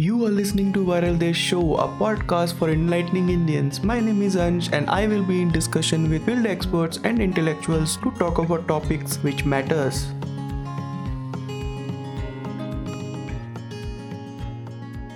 You are listening to Viral Desh Show, a podcast for enlightening Indians. My name is Ansh and I will be in discussion with field experts and intellectuals to talk about topics which matters.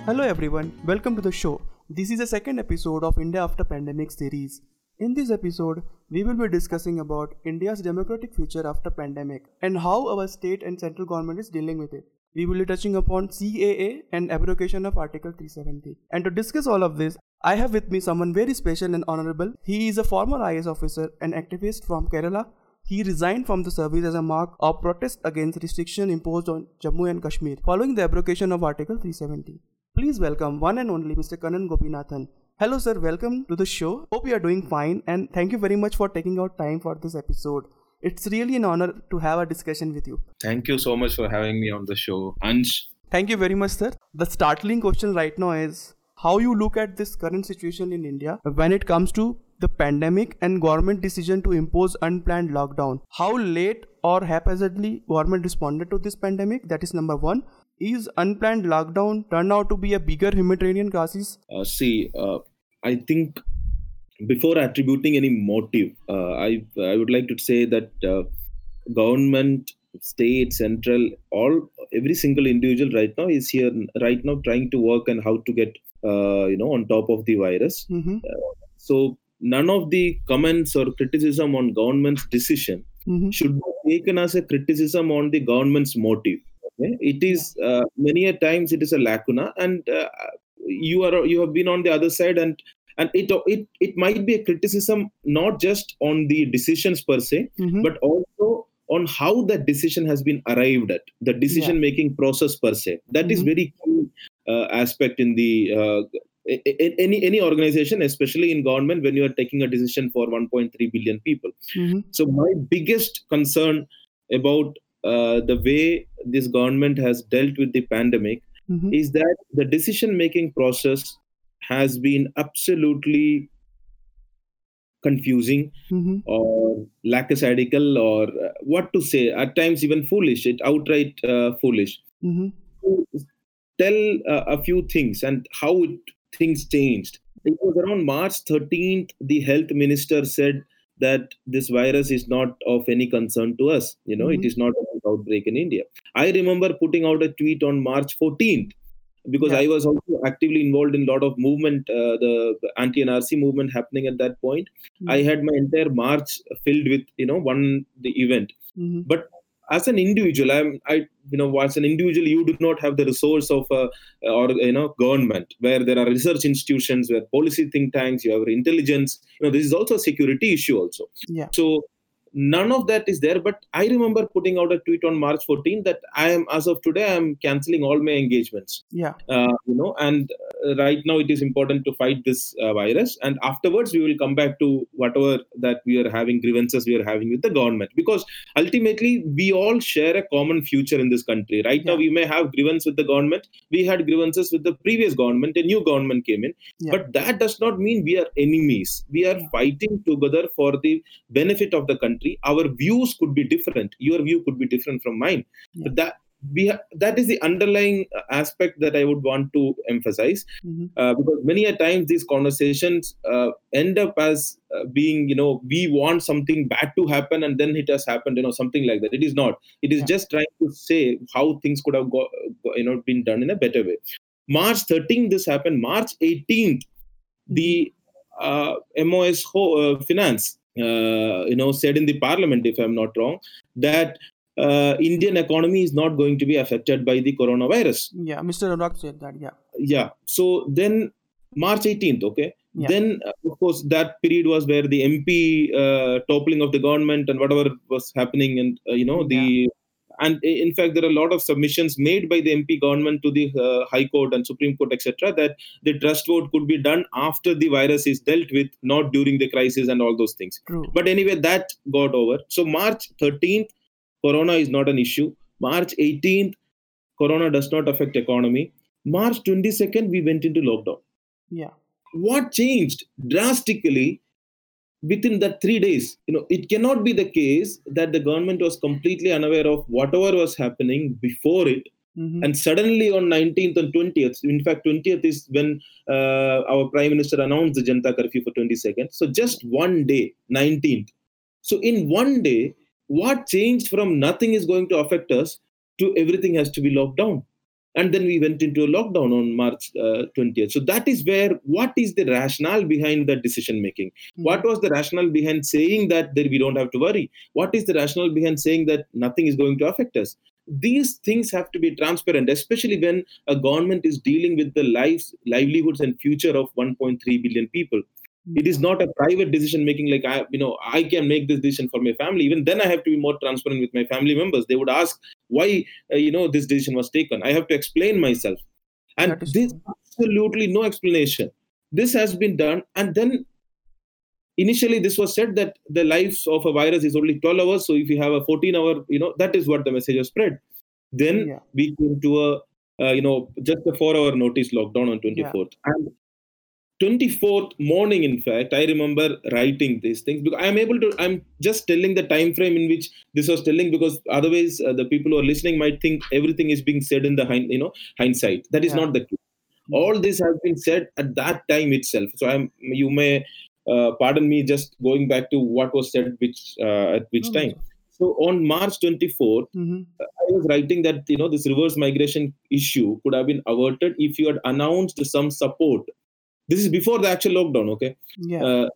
Hello everyone, welcome to the show. This is the second episode of India After Pandemic series. In this episode, we will be discussing about India's democratic future after pandemic and how our state and central government is dealing with it. We will be touching upon CAA and abrogation of Article 370. And to discuss all of this, I have with me someone very special and honorable. He is a former IAS officer and activist from Kerala. He resigned from the service as a mark of protest against restriction imposed on Jammu and Kashmir following the abrogation of Article 370. Please welcome one and only Mr. Kannan Gopinathan. Hello, sir. Welcome to the show. Hope you are doing fine, and thank you very much for taking out time for this episode. It's really an honor to have a discussion with you. Thank you so much for having me on the show. Ansh, Thank you very much, sir. The startling question right now is how you look at this current situation in India when it comes to the pandemic and government decision to impose unplanned lockdown. How late or haphazardly government responded to this pandemic? That is number one. Is unplanned lockdown turned out to be a bigger humanitarian crisis? uh, see, uh, I think before attributing any motive, uh, I I would like to say that uh, government, state, central, all every single individual right now is here right now trying to work and how to get uh, you know on top of the virus. Mm-hmm. So none of the comments or criticism on government's decision Mm-hmm. should be taken as a criticism on the government's motive. Okay? It is uh, many a times it is a lacuna, and uh, you are you have been on the other side, and and it it it might be a criticism not just on the decisions per se, Mm-hmm. but also on how that decision has been arrived at the decision making process per se. That is Mhm. very key uh, aspect in the. Uh, any any organization especially in government when you are taking a decision for 1.3 billion people Mm-hmm. so my biggest concern about uh, the way this government has dealt with the pandemic Mm-hmm. is that the decision making process has been absolutely confusing Mm-hmm. or lackadaisical or uh, what to say at times even foolish it outright uh, foolish Mm-hmm. tell uh, a few things and how it, things changed. It was around March 13th, the health minister said that this virus is not of any concern to us. You know, Mhm. it is not an outbreak in India. I remember putting out a tweet on March 14th because Yeah. I was also actively involved in a lot of movement, uh, the, anti-NRC movement happening at that point. I had my entire March filled with, you know, one the event Mm-hmm. but as an individual i'm i you know as an individual you do not have the resource of a or you know government where there are research institutions where policy think tanks you have intelligence you know this is also a security issue also Yeah. so none of that is there but i remember putting out a tweet on march 14 that i am as of today i am canceling all my engagements. Yeah. uh, you know and uh, right now it is important to fight this uh, virus and afterwards we will come back to whatever that we are having grievances we are having with the government because ultimately we all share a common future in this country. Right now we may have grievance with the government. We had grievances with the previous government. A new government came in. Yeah. but that does not mean we are enemies. We are Yeah. fighting together for the benefit of the country our views could be different. Your view could be different from mine. Yeah. but that we ha- that is the underlying uh, aspect that I would want to emphasize. Mm-hmm. uh, because many a times these conversations uh, end up as uh, being you know we want something bad to happen and then it has happened you know something like that. It is not. It is Yeah. just trying to say how things could have go, you know been done in a better way. March 13th this happened. March 18th the uh, MOS ho- uh, finance uh, you know said in the parliament if i'm not wrong that uh, indian economy is not going to be affected by the coronavirus Yeah. Mr. Anurag said that. Yeah. yeah so then march 18th okay Yeah. then uh, of course that period was where the mp uh, toppling of the government and whatever was happening and uh, you know the and in fact there are a lot of submissions made by the mp government to the uh, high court and supreme court etc that the trust vote could be done after the virus is dealt with not during the crisis and all those things. True. but anyway that got over. So march 13th corona is not an issue. March 18th corona does not affect economy. March 22nd we went into lockdown. Yeah. what changed drastically within that 3 days you know it cannot be the case that the government was completely unaware of whatever was happening before it. Mhm. and suddenly on 19th and 20th in fact 20th is when uh, our prime minister announced the janta curfew for 20 seconds so just one day 19th so in one day what changed from nothing is going to affect us to everything has to be locked down and then we went into a lockdown on march uh, 20th so that is where what is the rationale behind that decision making? What was the rationale behind saying that there we don't have to worry? What is the rationale behind saying that nothing is going to affect us? These things have to be transparent especially when a government is dealing with the lives livelihoods and future of 1.3 billion people it is not a private decision making like i you know i can make this decision for my family. Even then i have to be more transparent with my family members. They would ask why uh, you know this decision was taken. I have to explain myself. And this absolutely no explanation. This has been done. And then initially this was said that the life of a virus is only 12 hours. So if you have a 14 hour you know that is what the message was spread. Then Yeah. we came to a uh, you know just a 4 hour notice lockdown on 24th and 24th morning in fact i remember writing these things because i'm able to i'm just telling the time frame in which this was telling because otherwise uh, the people who are listening might think everything is being said in the hind, you know hindsight. That is Yeah. not the case. All this has been said at that time itself. So i'm you may uh, pardon me just going back to what was said which uh, at which no, time. So on march 24th Mhm. i was writing that you know this reverse migration issue could have been averted if you had announced some support this is before the actual lockdown okay? Yeah. uh,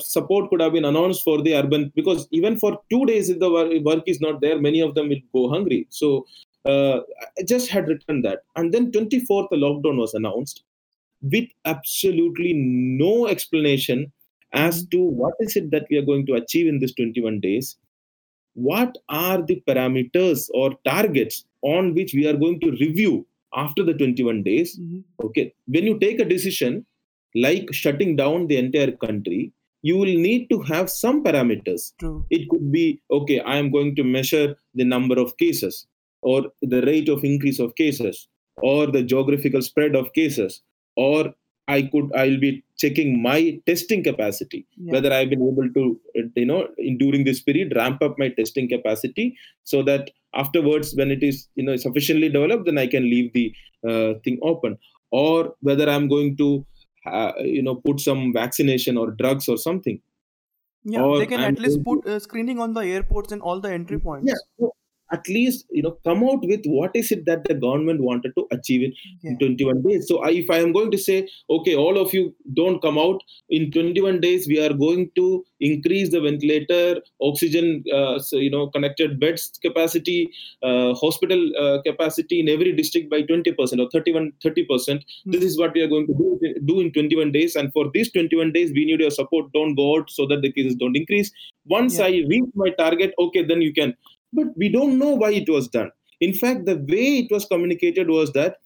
support could have been announced for the urban because even for two days if the work is not there many of them will go hungry. So uh, i just had written that. And then 24th the lockdown was announced with absolutely no explanation as to what is it that we are going to achieve in this 21 days. What are the parameters or targets on which we are going to review after the 21 days? Mhm. okay. When you take a decision like shutting down the entire country you will need to have some parameters True. it could be okay i am going to measure the number of cases or the rate of increase of cases or the geographical spread of cases or i could i'll be checking my testing capacity Yeah. whether i've been able to you know in, during this period ramp up my testing capacity so that afterwards when it is you know sufficiently developed then i can leave the uh, thing open or whether i'm going to uh, you know put some vaccination or drugs or something Yeah. or They can I'm at least put uh, screening on the airports and all the entry points. yeah so at least you know come out with what is it that the government wanted to achieve in, in Yeah. 21 days. So I, if i am going to say okay all of you don't come out in 21 days we are going to increase the ventilator oxygen uh, so, you know connected beds capacity uh, hospital uh, capacity in every district by 20% or 31 30% this is what we are going to do, do in 21 days. And for these 21 days we need your support. Don't go out so that the cases don't increase. Once Yeah. i reach my target okay then you can but we don't know why it was done in fact the way it was communicated was that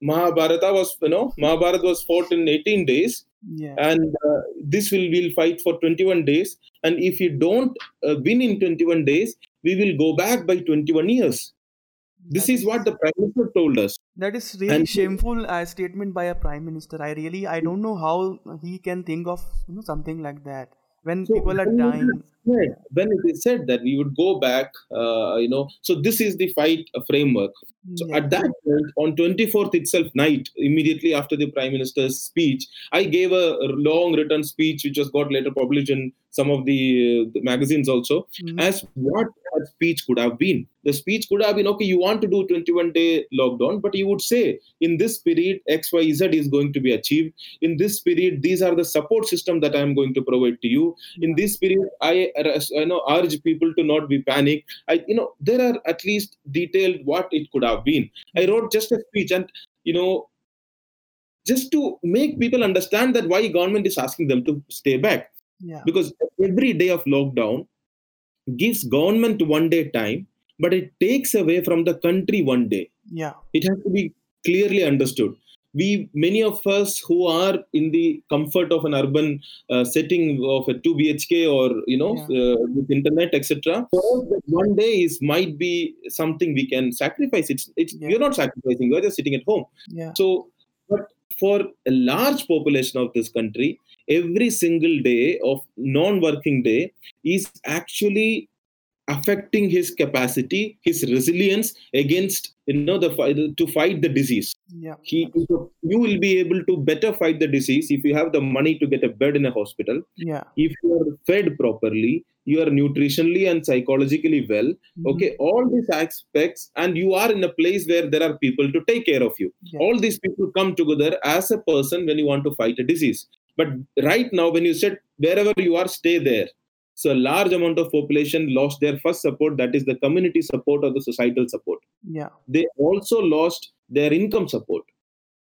mahabharata was you know mahabharata was fought in 18 days Yeah. and uh, this will we'll fight for 21 days and if you don't uh, win in 21 days we will go back by 21 years this is what the prime minister told us That is really And- shameful uh, statement by a prime minister. I really I don't know how he can think of you know something like that when So people are dying. Said- when it is said that we would go back, uh, you know, so this is the fight framework. So Yeah. at that point, on 24th itself night, immediately after the prime minister's speech, I gave a long written speech, which was got later published in some of the, uh, the magazines also, Mhm. as what that speech could have been. The speech could have been okay, you want to do 21 day lockdown, but you would say in this period, XYZ is going to be achieved. In this period, these are the support system that I am going to provide to you. In this period, I, I know urge people to not be panic. I, you know, there are at least detailed what it could have been. I wrote just a speech and, you know, just to make people understand that why government is asking them to stay back Yeah. because every day of lockdown gives government one day time but it takes away from the country one day Yeah. it has to be clearly understood we many of us who are in the comfort of an urban uh, setting of a 2 bhk or you know uh, with internet etc for us that one day is might be something we can sacrifice it's it's Yeah. you're not sacrificing you're just sitting at home Yeah. so, but for a large population of this country, every single day of non-working day is actually affecting his capacity, his resilience against you know the to fight the disease. Yeah. He you will be able to better fight the disease if you have the money to get a bed in a hospital. Yeah. If you are fed properly you are nutritionally and psychologically well Mhm. okay all these aspects and you are in a place where there are people to take care of you. Yeah. all these people come together as a person when you want to fight a disease. But right now when you said wherever you are stay there so a large amount of population lost their first support that is the community support or the societal support. Yeah. They also lost their income support.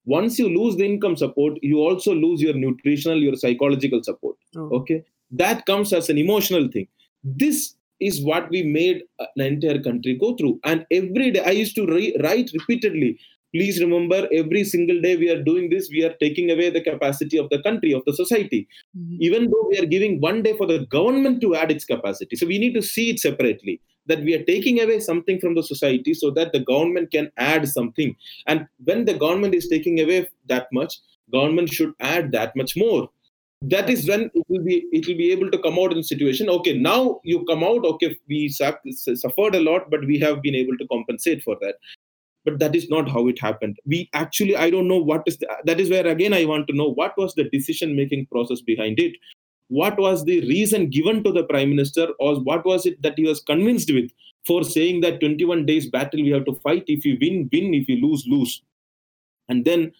Once you lose the income support you also lose your nutritional your psychological support. True. Okay? That comes as an emotional thing. This is what we made uh, an entire country go through. And every day i used to re- write repeatedly please remember every single day we are doing this we are taking away the capacity of the country of the society. Mhm. even though we are giving one day for the government to add its capacity. So we need to see it separately that we are taking away something from the society so that the government can add something. And when the government is taking away that much government should add that much more. That is when it will be it will be able to come out in the situation okay now you come out okay we suffered a lot but we have been able to compensate for that but that is not how it happened. We actually i don't know what is the, that is where again i want to know what was the decision making process behind it? What was the reason given to the prime minister or what was it that he was convinced with for saying that 21 days battle we have to fight if you win win if you lose lose? And then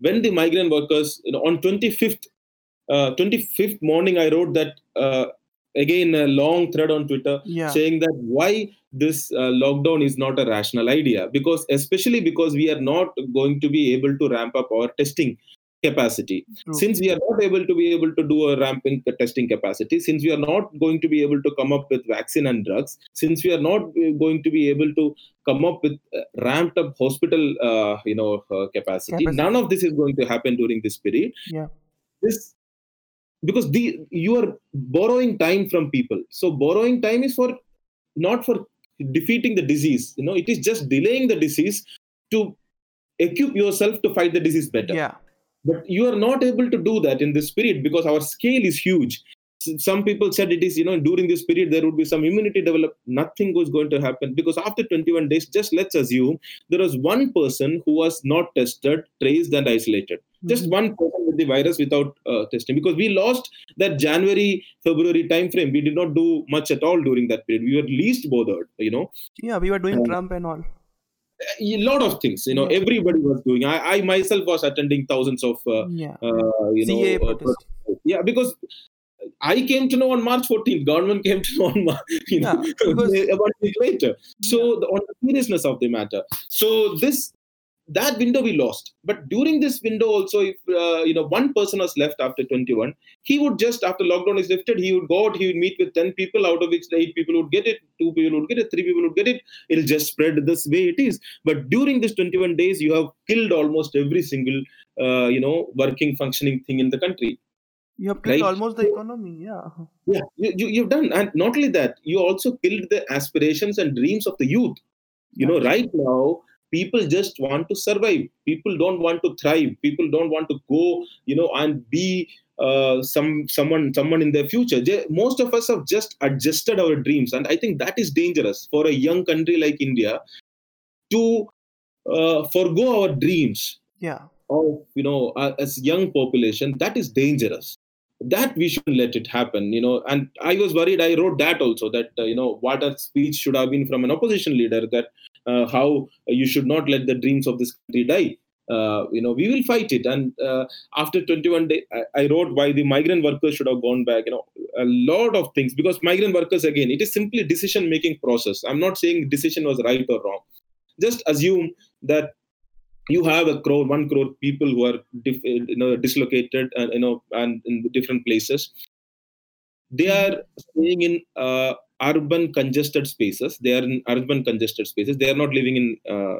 when the migrant workers you know, on 25th uh, 25th morning i wrote that uh, again a long thread on twitter yeah. saying that why this uh, lockdown is not a rational idea because especially because we are not going to be able to ramp up our testing capacity true since we are not able to be able to do a ramping testing capacity since we are not going to be able to come up with vaccine and drugs since we are not uh, going to be able to come up with uh, ramped up hospital uh, you know uh, capacity. Capacity. none of this is going to happen during this period yeah this because the you are borrowing time from people so borrowing time is for not for defeating the disease. You know it is just delaying the disease to equip yourself to fight the disease better. Yeah. But you are not able to do that in this period because our scale is huge. Some people said it is you know during this period there would be some immunity developed nothing was going to happen because after 21 days just let's assume there was one person who was not tested traced and isolated just one person with the virus without uh, testing. Because we lost that january february time frame we did not do much at all during that period. We were least bothered you know. Yeah we were doing Um, trump and all. a lot of things you know. Yeah. everybody was doing. I, I myself was attending thousands of uh, yeah. uh, you know CAA uh, protest. yeah because i came to know on march 14th government came to know on Mar- you know Yeah, because- about a week later. So the, on the seriousness of the matter. So this that window we lost. But during this window also if uh, you know one person was left after 21 he would just after lockdown is lifted he would go out he would meet with 10 people out of which the 8 people would get it 2 people would get it 3 people would get it. It'll just spread this way it is. But during this 21 days you have killed almost every single uh, you know working functioning thing in the country. You have killed right. almost the economy yeah. Yeah you, you, you've done. And not only that you also killed the aspirations and dreams of the youth. You know right now people just want to survive. People don't want to thrive. People don't want to go you know and be uh, some someone someone in their future. Most of us have just adjusted our dreams and i think that is dangerous for a young country like india to uh, forgo our dreams yeah. of you know as young population. That is dangerous. That we shouldn't let it happen you know. And i was worried i wrote that also that uh, you know what a speech should have been from an opposition leader that how you should not let the dreams of this country die. Uh, you know we will fight it. And uh, after 21 days I, I wrote why the migrant workers should have gone back you know a lot of things. Because migrant workers again it is simply decision making process. I'm not saying decision was right or wrong. Just assume that you have a crore, one crore people who are dif- you know, dislocated, and you know, and in different places. They are staying in uh, urban congested spaces. They are in urban congested spaces. They are not living in uh,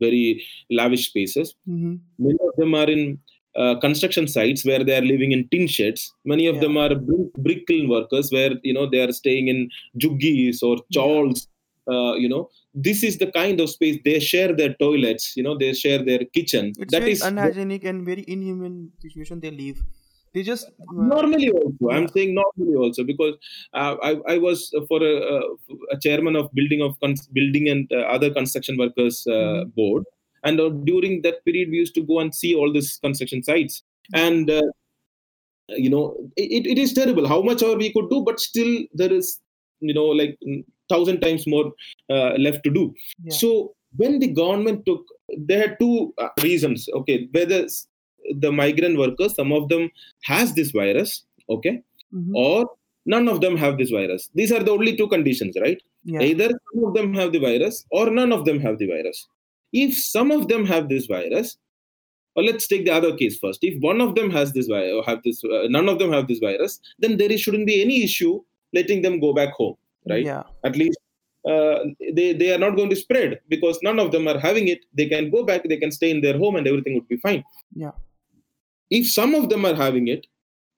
very lavish spaces. hmm Many of them are in uh, construction sites where they are living in tin sheds. Many of Yeah. them are brick, kiln workers where you know they are staying in juggis or chawls. Uh, you know, this is the kind of space they share their toilets. You know, they share their kitchen. it's That very is unhygienic and very inhuman situation they live They just uh, normally also i'm saying normally also because uh, I, I was for a, a chairman of building of cons- building and uh, other construction workers uh, Mhm. board and uh, during that period we used to go and see all these construction sites and uh, you know it, it is terrible how much we could do but still there is you know like thousand times more uh, left to do Yeah. so when the government took they had two uh, reasons okay whether the migrant workers some of them has this virus okay Mhm. or none of them have this virus these are the only two conditions right yeah. either some of them have the virus or none of them have the virus if some of them have this virus or let's take the other case first if one of them has this virus or have this uh, none of them have this virus then there shouldn't be any issue letting them go back home right Yeah. at least uh, they, they are not going to spread because none of them are having it they can go back they can stay in their home and everything would be fine Yeah. If some of them are having it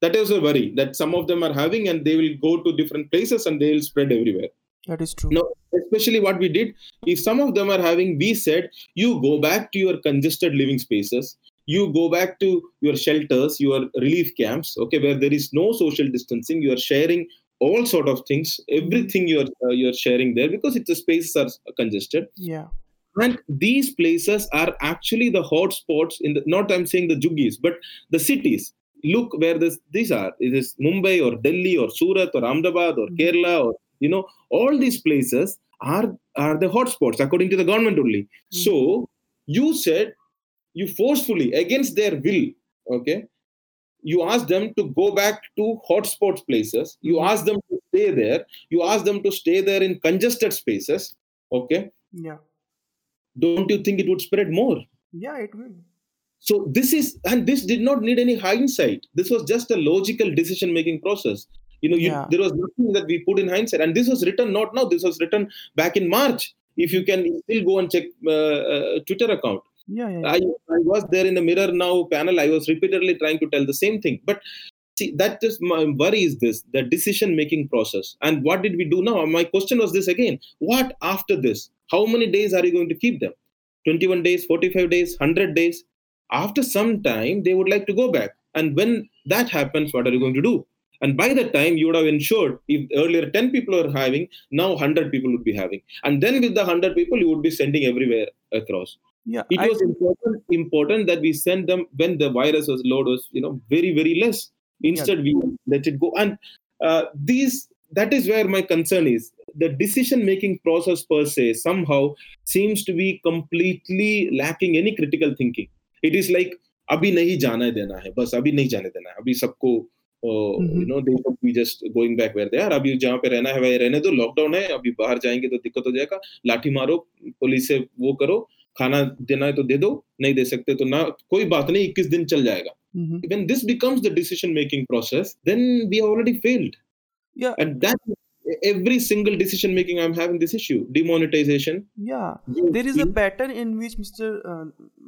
that is a worry that some of them are having and they will go to different places and they will spread everywhere That is true. no especially what we did if some of them are having we said you go back to your congested living spaces you go back to your shelters your relief camps okay where there is no social distancing you are sharing all sort of things everything you're uh, you're sharing there because it's the spaces are congested Yeah. And these places are actually the hot spots in the not i'm saying the juggies but the cities. Look where this these are. It is mumbai or delhi or surat or ahmedabad or Mhm. kerala or you know all these places are are the hot spots according to the government only. So you said you forcefully against their will okay you ask them to go back to hotspot places. You Mhm. ask them to stay there. You ask them to stay there in congested spaces okay? Yeah. Don't you think it would spread more Yeah. It will. so this is and this did not need any hindsight this was just a logical decision making process you know you, Yeah. there was nothing that we put in hindsight and this was written not now this was written back in march if you can still go and check uh, uh, twitter account Yeah. Yeah. yeah. I, I was there in the mirror now panel i was repeatedly trying to tell the same thing but see that is my worry is this the decision making process and what did we do now my question was this again what after this how many days are you going to keep them? 21 days 45 days 100 days? After some time they would like to go back. And when that happens what are you going to do? And by that time you would have ensured if earlier 10 people are having now 100 people would be having. And then with the 100 people you would be sending everywhere across. Yeah. it I- was important important that we send them when the virus was load was you know very very less. Instead we let it go. And uh, these that is where my concern is the decision making process per se somehow seems to be completely lacking any critical thinking it is like अभी नहीं जाने देना है बस अभी नहीं जाने देना है अभी सबको you Mhm. No they should be just going back where they are अभी जहाँ पे रहना है वही रहने दो लॉकडाउन है अभी बाहर जाएँगे तो दिक्कत हो जाएगा लाठी मारो पुलिस से वो करो खाना देना है तो दे दो नहीं दे सकते तो ना कोई बात नहीं 21 दिन चल जाएगा Mhm. when this becomes the decision making process then we already failed Yeah. and that every single decision making i'm having this issue demonetization Yeah. there is a pattern in which Mr. Uh,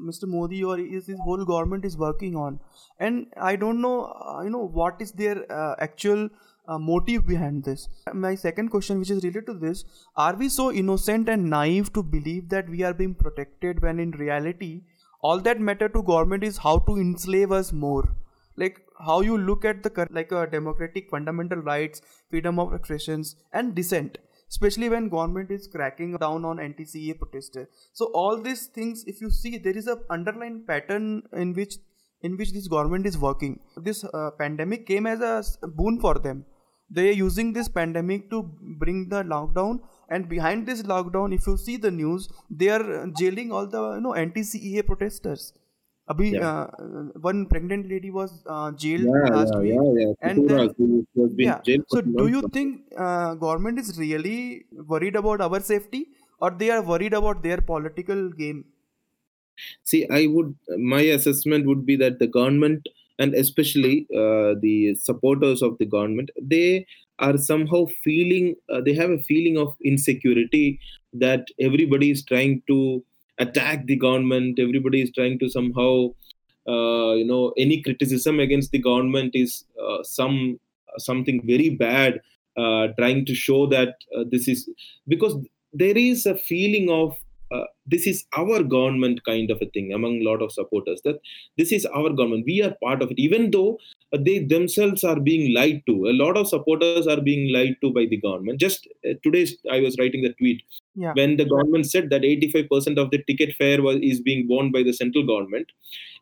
Mr. Modi or is his whole government is working on, and I don't know, uh, you know, what is their uh, actual uh, motive behind this. My second question, which is related to this, are we so innocent and naive to believe that we are being protected when in reality, all that matter to government is how to enslave us more? Like how you look at the like uh, democratic fundamental rights, freedom of expressions, and dissent especially when government is cracking down on anti-CAA protesters. So all these things, if you see, there is a underlying pattern in which in which this government is working. This uh, pandemic came as a boon for them. They are using this pandemic to bring the lockdown, and behind this lockdown, if you see the news, they are uh, jailing all the you know anti-CAA protesters. Abhi, Yeah. uh, one pregnant lady was uh, jailed yeah, last yeah, week. yeah. And Putura, then- who was being Yeah. So, do you think uh, government is really worried about our safety, or they are worried about their political game? see i would my assessment would be that the government and especially uh, the supporters of the government they are somehow feeling uh, they have a feeling of insecurity that everybody is trying to attack the government. Everybody is trying to somehow uh, you know any criticism against the government is uh, some something very bad uh, trying to show that uh, this is because there is a feeling of uh, this is our government kind of a thing among a lot of supporters that this is our government. We are part of it. Even though uh, they themselves are being lied to a lot of supporters are being lied to by the government. Just uh, today i was writing the tweet. Yeah. when the government said that 85% of the ticket fare was is being borne by the central government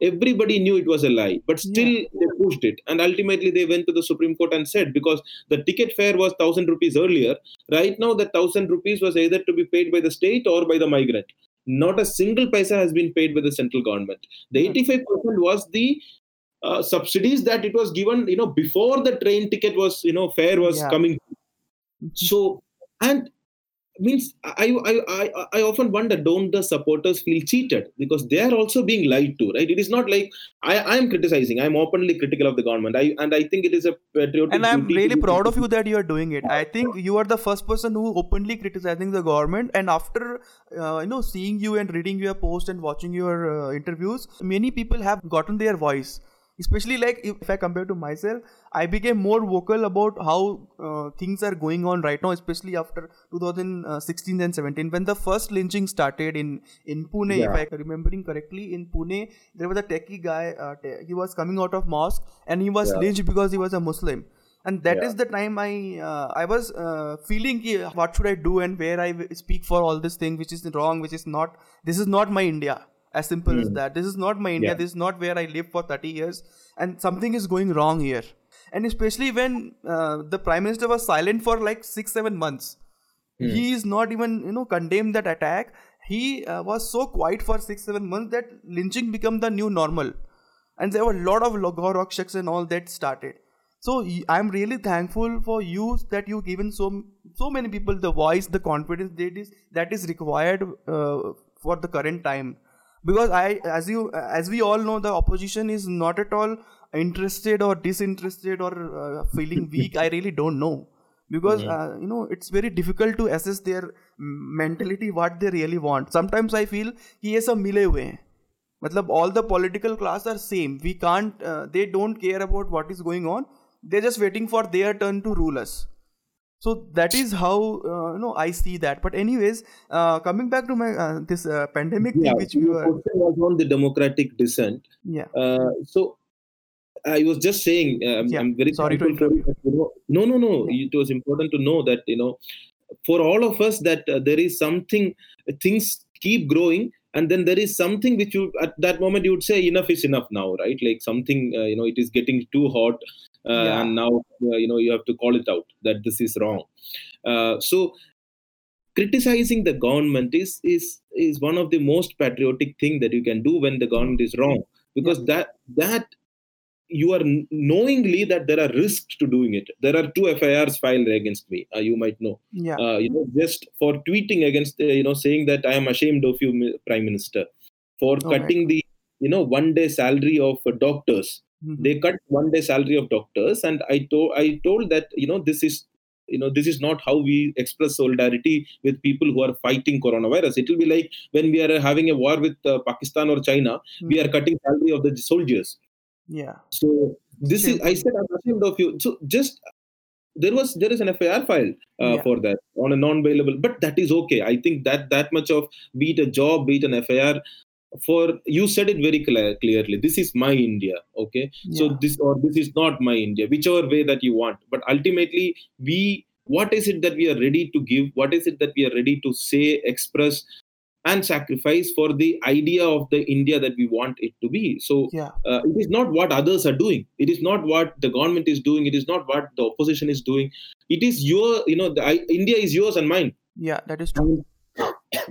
everybody knew it was a lie but still they pushed it. And ultimately they went to the supreme court and said because the ticket fare was 1000 rupees earlier right now the 1000 rupees was either to be paid by the state or by the migrant not a single paisa has been paid by the central government the Hmm. 85% was the uh, subsidies that it was given you know before the train ticket was you know fare was Yeah. coming so and means I, I i i often wonder don't the supporters feel cheated? Because they are also being lied to right? It is not like i i am criticizing i'm openly critical of the government. I and i think it is a patriotic and i'm really proud of you that you are doing it. I think you are the first person who openly criticizing the government. And after uh, you know seeing you and reading your post and watching your uh, interviews many people have gotten their voice especially like if, if i compare to myself i became more vocal about how uh, things are going on right now especially after 2016 and 17 when the first lynching started in in pune Yeah. if i remembering correctly in pune there was a techie guy uh, he was coming out of mosque and he was Yeah. lynched because he was a muslim and that Yeah. is the time i uh, i was uh, feeling what should i do and where i speak for all this thing which is wrong which is not this is not my india as simple as Hmm. that. This is not my india. Yeah. this is not where i lived for 30 years. And something is going wrong here. And especially when uh, the prime minister was silent for like 6 7 months. Hmm. he is not even you know condemned that attack. He uh, was so quiet for 6 7 months that lynching became the new normal. And there were a lot of logorakshaks and all that started. So i'm really thankful for you that you've given so so many people the voice the confidence that is that is required uh, for the current time because i as you as we all know the opposition is not at all interested or disinterested or uh, feeling weak i really don't know because uh, you know it's very difficult to assess their mm, mentality what they really want sometimes i feel कि ये सब मिले हुए हैं मतलब all the political class are same we can't uh, they don't care about what is going on they're just waiting for their turn to rule us so that is how uh, you know i see that but anyways uh, coming back to my uh, this uh, pandemic yeah, thing which we were question was on the democratic dissent yeah Uh, so I was just saying, I'm, Yeah, I'm very sorry to interrupt you know, no, no, no. It was important to know that you know, for all of us, that uh, there is something. Things keep growing, and then there is something which you at that moment you would say enough is enough now, right? Like something, uh, you know, it is getting too hot, Yeah. and now uh, you know you have to call it out that this is wrong. Uh, so criticizing the government is is is one of the most patriotic thing that you can do when the government is wrong because that that you are knowingly that there are risks to doing it. There are two firs filed against me uh, you might know. Yeah. Uh, you know just for tweeting against uh, you know saying that i am ashamed of you prime minister. For cutting the you know one day salary of uh, doctors Mhm. they cut one day salary of doctors and i told i told that you know this is you know this is not how we express solidarity with people who are fighting coronavirus. It will be like when we are having a war with uh, pakistan or china we are cutting salary of the soldiers. Yeah. So this is i said i'm ashamed of you. So just there was there is an fir file uh, Yeah. for that on a non-bailable but that is okay. I think that that much of be it a job be it an fir for you said it very clear, clearly this is my india okay? So this or this is not my india whichever way that you want. But ultimately we what is it that we are ready to give? What is it that we are ready to say express and sacrifice for the idea of the india that we want it to be? So yeah. uh, it is not what others are doing. It is not what the government is doing. It is not what the opposition is doing. It is your you know the, I, india is yours and mine. Yeah that is true.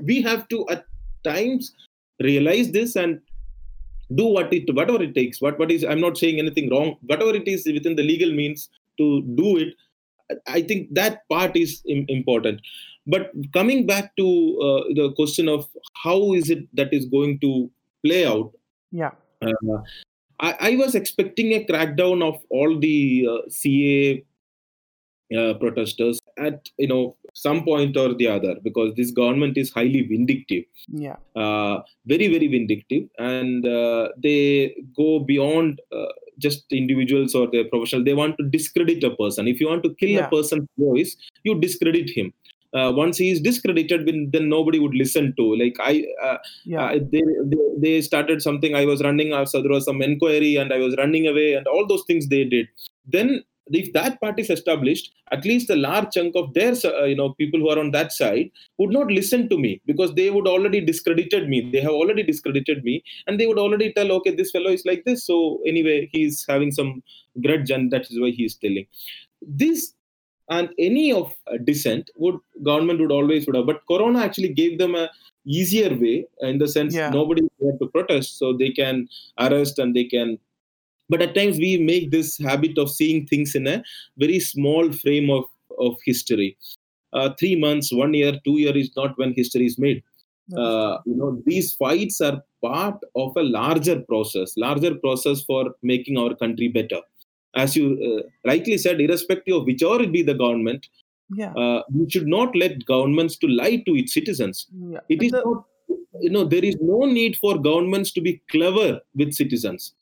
We have to at times realize this and do what it whatever it takes. What what is i'm not saying anything wrong. Whatever it is within the legal means to do it i think that part is important. But coming back to uh, the question of how is it that is going to play out? Yeah. Uh, I, I was expecting a crackdown of all the uh, CAA uh, protesters at you know some point or the other because this government is highly vindictive, yeah uh, very very vindictive, and uh, they go beyond uh, just individuals or their professional. They want to discredit a person. If you want to kill Yeah. a person's voice, you discredit him. uh, once he is discredited then nobody would listen to like i uh, yeah. Uh, they, they, they started something i was running so there was some inquiry and i was running away and all those things they did then if that party is established at least a large chunk of their uh, you know people who are on that side would not listen to me because they would already discredited me. They have already discredited me and they would already tell okay this fellow is like this. So anyway he's having some grudge and that is why he is telling. This and any of dissent would government would always would have but corona actually gave them a easier way in the sense yeah. nobody had to protest. So they can arrest and they can but at times we make this habit of seeing things in a very small frame of, of history uh, three months one year two year is not when history is made uh, you know these fights are part of a larger process larger process for making our country better as you uh, rightly said, irrespective of whichever it be the government, yeah. uh, we should not let governments to lie to its citizens. Yeah. It is the, not, you know, there is no need for governments to be clever with citizens.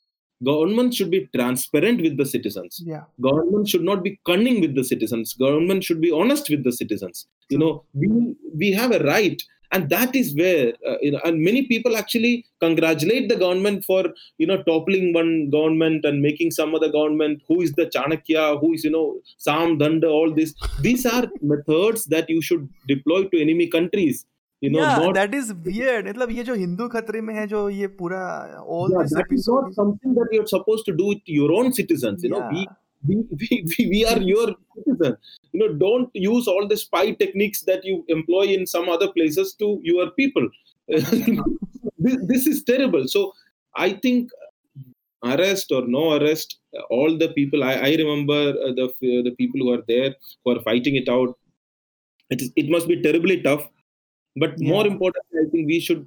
Government should be transparent with the citizens. Yeah. Government should not be cunning with the citizens. Government should be honest with the citizens. You know, we we have a right and that is where uh, you know and many people actually congratulate the government for you know toppling one government and making some other government who is the chanakya who is you know sam danda all this these are methods that you should deploy to enemy countries you know yeah, not, that is weird मतलब ये जो हिंदू खतरे में है जो ये पूरा all yeah, this that is not something that you're supposed to do with your own citizens you yeah. know we we, we, we are your citizen. You know, don't use all the spy techniques that you employ in some other places to your people. this, this is terrible. So I think arrest or no arrest, all the people. I, I remember the the people who are there who are fighting it out. It is it must be terribly tough. But yeah. more importantly, I think we should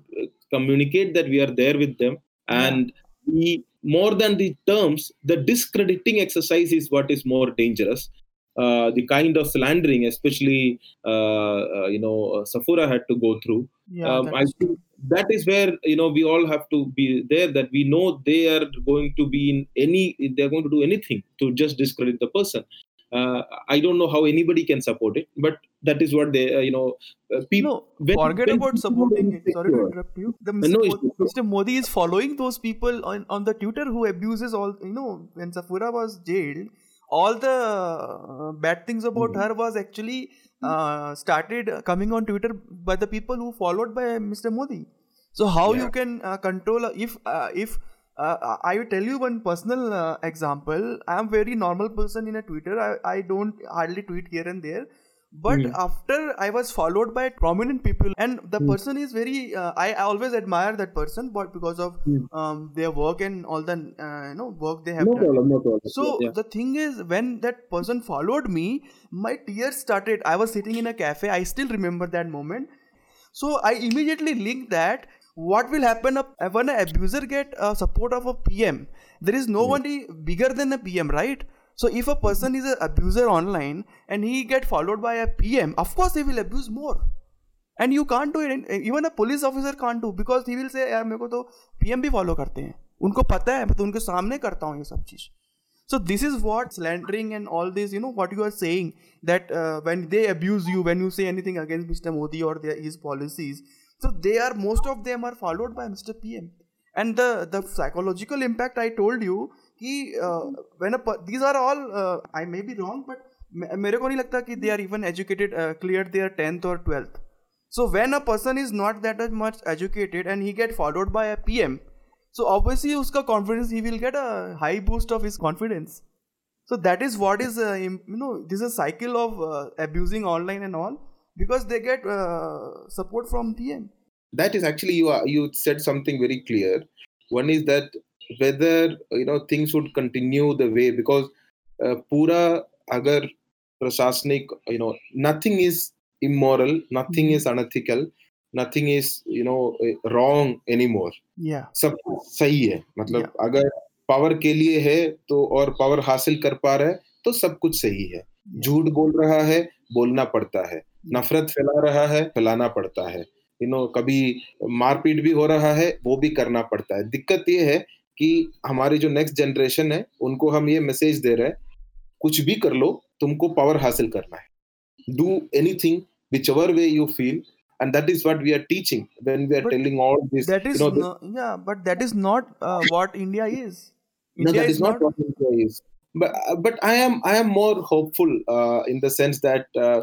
communicate that we are there with them and we more than the terms, the discrediting exercise is what is more dangerous. Uh, the kind of slandering, especially uh, uh, you know, uh, Safura had to go through. Yeah, um, I think that is where you know we all have to be there. That we know they are going to be in any, they are going to do anything to just discredit the person uh, I don't know how anybody can support it, but that is what they, uh, you know, uh, people. No, forget when about supporting it. Sorry to interrupt you. The Mr. No, Modi, Mr. Modi is following those people on, on the Twitter who abuses all. You know, when Safura was jailed, all the uh, bad things about mm-hmm. her was actually uh, started coming on Twitter by the people who followed by Mr. Modi. So how yeah. you can uh, control if if uh, I will tell you one personal uh, example. I am very normal person in a Twitter. I, I don't hardly tweet here and there. But mm. after I was followed by prominent people, and the mm. person is very, uh, I, I, always admire that person, but because of mm. um, their work and all the uh, you know work they have no done. Problem, no problem. So yeah. the thing is, when that person followed me, my tears started. I was sitting in a cafe. I still remember that moment. So I immediately linked that what will happen when an abuser get uh, support of a pm there is nobody bigger than a pm right so if a person is an abuser online and he get followed by a pm of course he will abuse more and you can't do it even a police officer can't do because he will say यार मेरे को तो PM भी follow करते हैं उनको पता है मैं तो उनके सामने करता हूँ ये सब चीज़ so this is what slandering and all this you know what you are saying that uh, when they abuse you when you say anything against mr modi or their, his policies so they are most of them are followed by Mr. PM. And the the psychological impact I told you कि uh, when a these are all uh, I may be wrong but मेरे को नहीं लगता कि they are even educated uh, cleared their 10th or 12th. So when a person is not that much educated and he get followed by a PM, so obviously uska confidence he will get a high boost of his confidence. So that is what is uh, you know this is a cycle of uh, because they get uh, support from PM. That is actually you are, you said something very clear. One is that whether you know things would continue the way because uh, pura agar prasasnik you know nothing is immoral, nothing mm-hmm. is unethical, nothing is you know wrong anymore. Yeah. सब सही है मतलब yeah. अगर power के लिए है तो और पावर हासिल कर पा रहा है तो सब कुछ सही है झूठ बोल रहा है बोलना पड़ता है नफरत फैला रहा है फैलाना पड़ता है यू नो कभी मारपीट भी हो रहा है वो भी करना पड़ता है दिक्कत ये है कि हमारी जो नेक्स्ट जनरेशन है उनको हम ये मैसेज दे रहे हैं कुछ भी कर लो तुमको पावर हासिल करना है do anything whichever way you feel and that is what we are teaching when we are But telling all this that is you know no, yeah, but that is not uh, what India is. india no that is is not not. what India is but uh, but i am i am more hopeful uh, in the sense that uh,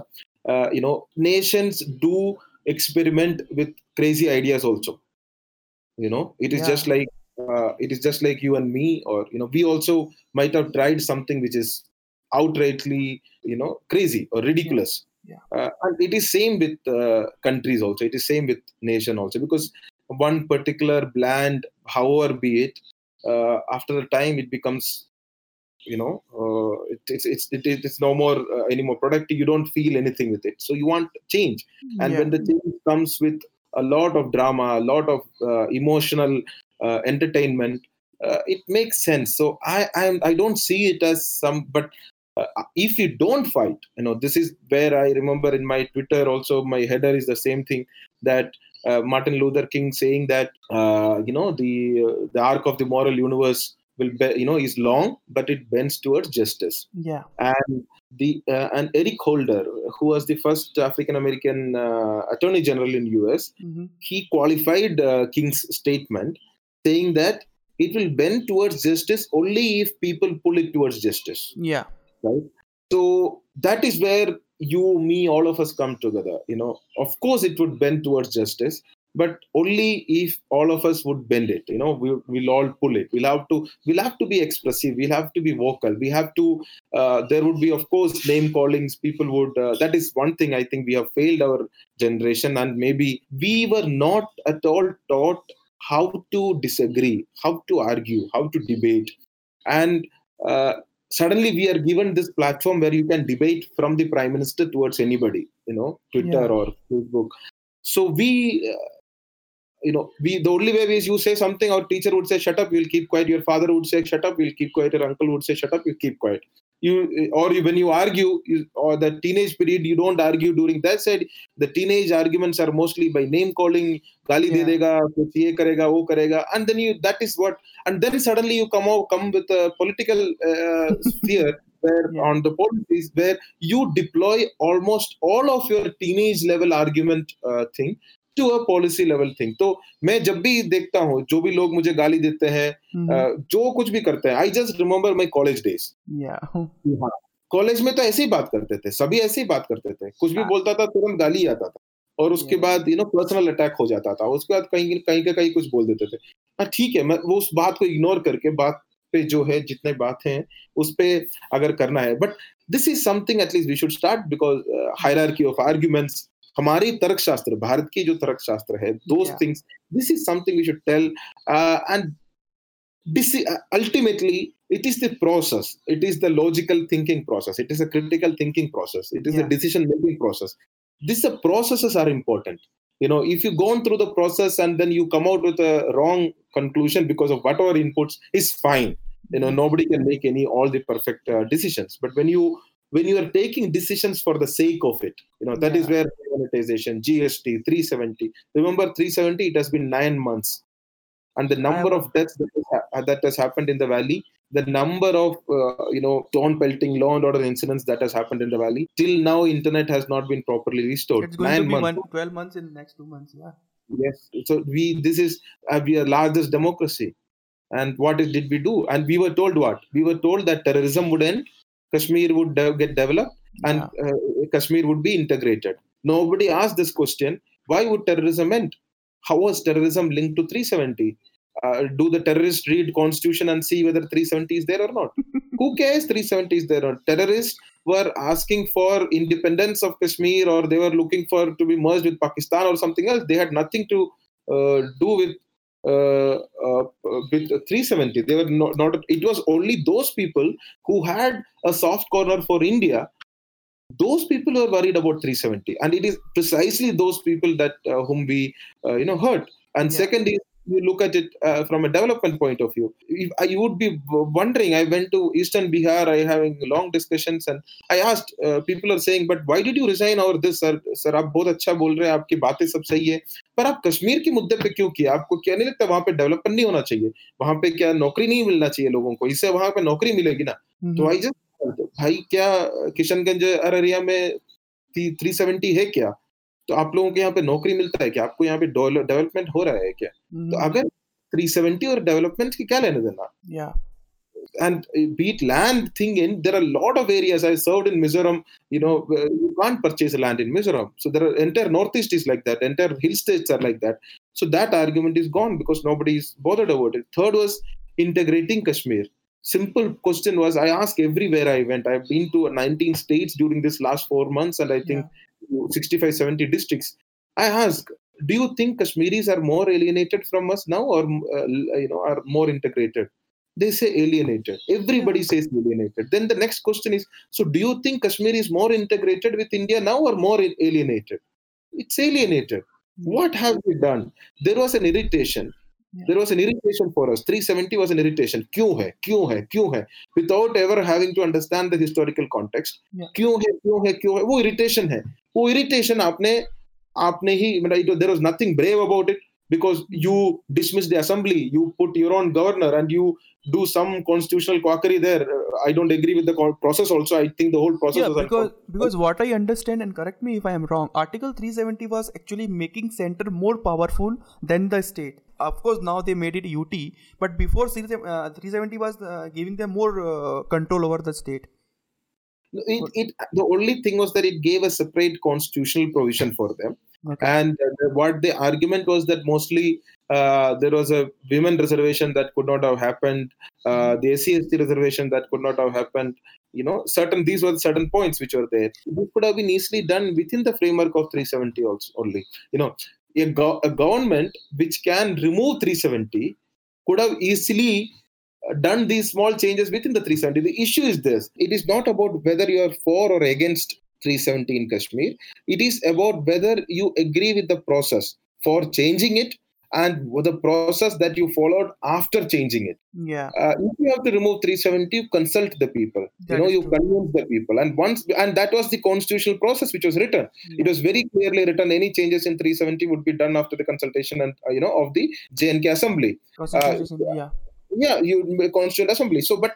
uh, you know nations do experiment with crazy ideas also. You know it is Yeah, just like uh, it is just like you and me or you know we also might have tried something which is outrightly you know crazy or ridiculous. Yeah, uh, and it is same with uh, countries also. It is same with nation also because one particular bland however be it uh, after a time it becomes you know uh, it, it's it's it, it's no more uh, any more productive. You don't feel anything with it. So you want change. And yeah, when the change comes with a lot of drama a lot of uh, emotional uh, entertainment uh, it makes sense. So i i i don't see it as some but uh, if you don't fight you know this is where i remember in my twitter also my header is the same thing that uh, martin luther king saying that uh, you know the uh, the arc of the moral universe will be, you know is long but it bends towards justice yeah, and the uh, and Eric Holder, who was the first African American uh, Attorney General in US, hmm he qualified uh, King's statement, saying that it will bend towards justice only if people pull it towards justice. yeah, Right. So that is where you, me, all of us come together. You know, of course, it would bend towards justice, but only if all of us would bend it. You know, we, we'll all pull it. We'll have to. We'll have to be expressive. We'll have to be vocal. We have to. Uh, there would be, of course, name callings. People would. Uh, that is one thing I think we have failed our generation, and maybe we were not at all taught how to disagree, how to argue, how to debate, and. Uh, suddenly we are given this platform where you can debate from the prime minister towards anybody you know twitter yeah, or facebook so we uh, you know we the only way is you say something our teacher would say shut up you'll keep quiet. Your father would say shut up you'll keep quiet. Your uncle would say shut up you'll keep quiet. You or you, when you argue you, or the teenage period you don't argue during that side. The teenage arguments are mostly by name calling gali de yeah, dega kuch ye karega wo karega. And then you that is what and then suddenly you come out come with a political uh, sphere where yeah, on the policies where you deploy almost all of your teenage level argument uh, thing to a policy level thing तो मैं जब भी देखता हूँ जो भी लोग मुझे गाली देते हैं hmm जो कुछ भी करते हैं I just remember my college days हाँ कॉलेज में तो ऐसे ही बात करते थे सभी ऐसे ही बात करते थे। कुछ भी Ah, बोलता था तुरंत गाली आता था। और उसके बाद यू नो पर्सनल अटैक हो जाता था। उसके बाद कहीं कहीं का कहीं कुछ बोल देते थे। हाँ ठीक है मैं वो उस बात को इग्नोर करके बात पे जो है जितने बात हैं उस पे अगर करना है। But this is something at least we should start because hierarchy of arguments हमारी तर्कशास्त्र भारत की जो तर्कशास्त्र है those yeah, things this is something we should tell and this uh, ultimately it is the process it is the logical thinking process it is a critical thinking process it is a yeah, decision making process these the processes are important you know if you go on through the process and then you come out with a wrong conclusion because of whatever inputs is fine you know hmm nobody can make any all the perfect uh, decisions but when you when you are taking decisions for the sake of it you know that is yeah, where monetization gst 370 remember 370 it has been 9 months. And the number of deaths that has, ha- that has happened in the valley the number of uh, you know stone pelting law and order incidents that has happened in the valley till now internet has not been properly restored. It's going to 9 be months. one 12 months in next two months yeah. Yes. So we this is uh, we are largest democracy. And what is, did we do? And we were told what? We were told that terrorism would end kashmir would de- get developed and yeah, uh, kashmir would be integrated. Nobody asked this question why would terrorism end? How was terrorism linked to 370 uh, do the terrorists read constitution and see whether 370 is there or not? Who cares 370 is there or not? terrorists were asking for independence of kashmir or they were looking for to be merged with pakistan or something else. They had nothing to uh, do with with 370 they were not, not it was only those people who had a soft corner for india. Those people who are worried about 370 and it is precisely those people that uh, whom we uh, you know hurt. And yeah, second is you look at it uh, from a development point of view you, uh, you would be wondering i went to eastern bihar i having long discussions and i asked uh, people are saying but why did you resign or this sir sir आप बहुत अच्छा बोल रहे हैं आपकी बातें सब सही है पर आप कश्मीर के मुद्दे पे क्यों किया आपको क्या नहीं लगता वहाँ पे डेवलपमेंट नहीं होना चाहिए वहाँ पे क्या नौकरी नहीं मिलना चाहिए लोगों को इससे वहाँ पे नौकरी मिलेगी ना तो hmm आई जस्ट भाई क्या किशनगंज अररिया में थ्री सेवेंटी है क्या तो आप लोगों के यहाँ पे नौकरी मिलता है क्या आपको यहाँ पे डेवलपमेंट हो रहा है क्या तो Mhm. अगर 370 और डेवलपमेंट की क्या लेने देना Yeah. and uh, be it land thing in there are a lot of areas i served in mizoram you know uh, you can't purchase land in mizoram so there are entire northeast is like that entire hill states are like that so that argument is gone because nobody is bothered about it third was integrating kashmir simple question was i asked everywhere i went i've been to 19 states during this last four months and i think 65 70 districts. I ask do you think kashmiris are more alienated from us now or uh, you know are more integrated? They say alienated. Everybody says alienated. Then the next question is so do you think kashmir is more integrated with india now or more alienated? It's alienated. What have we done? There was an irritation there was an irritation for us 370 was an irritation क्यों है? क्यों है? क्यों है? Without ever having to understand the historical context क्यों है? क्यों है? क्यों है? वो इरिटेशन है। वो इरिटेशन आपने आपने ही मतलब there was nothing brave about it because you dismiss the assembly you put your own governor and you do some constitutional quackery there Uh, i don't agree with the process also i think the whole process Yeah, was because because what I understand and correct me if I am wrong. Article 370 was actually making center more powerful than the state. Of course, now they made it UT, but before 370 uh, 370 was uh, giving them more uh, control over the state. it, it the only thing was that it gave a separate constitutional provision for them Okay. and uh, what the argument was that mostly uh, there was a women reservation that could not have happened uh, the SCST reservation that could not have happened you know certain these were certain points which were there. This could have been easily done within the framework of 370 also only you know. A, go- a government which can remove 370 could have easily uh, done these small changes within the 370 the issue is this. It is not about whether you are for or against 370 in kashmir. It is about whether you agree with the process for changing it and the process that you followed after changing it. Yeah. uh, if you have to remove 370 you consult the people. That you know you true. convince the people. And once and that was the constitutional process which was written. It was very clearly written any changes in 370 would be done after the consultation and uh, you know of the jnk assembly. Constitution, yeah. yeah you constituent assembly. So but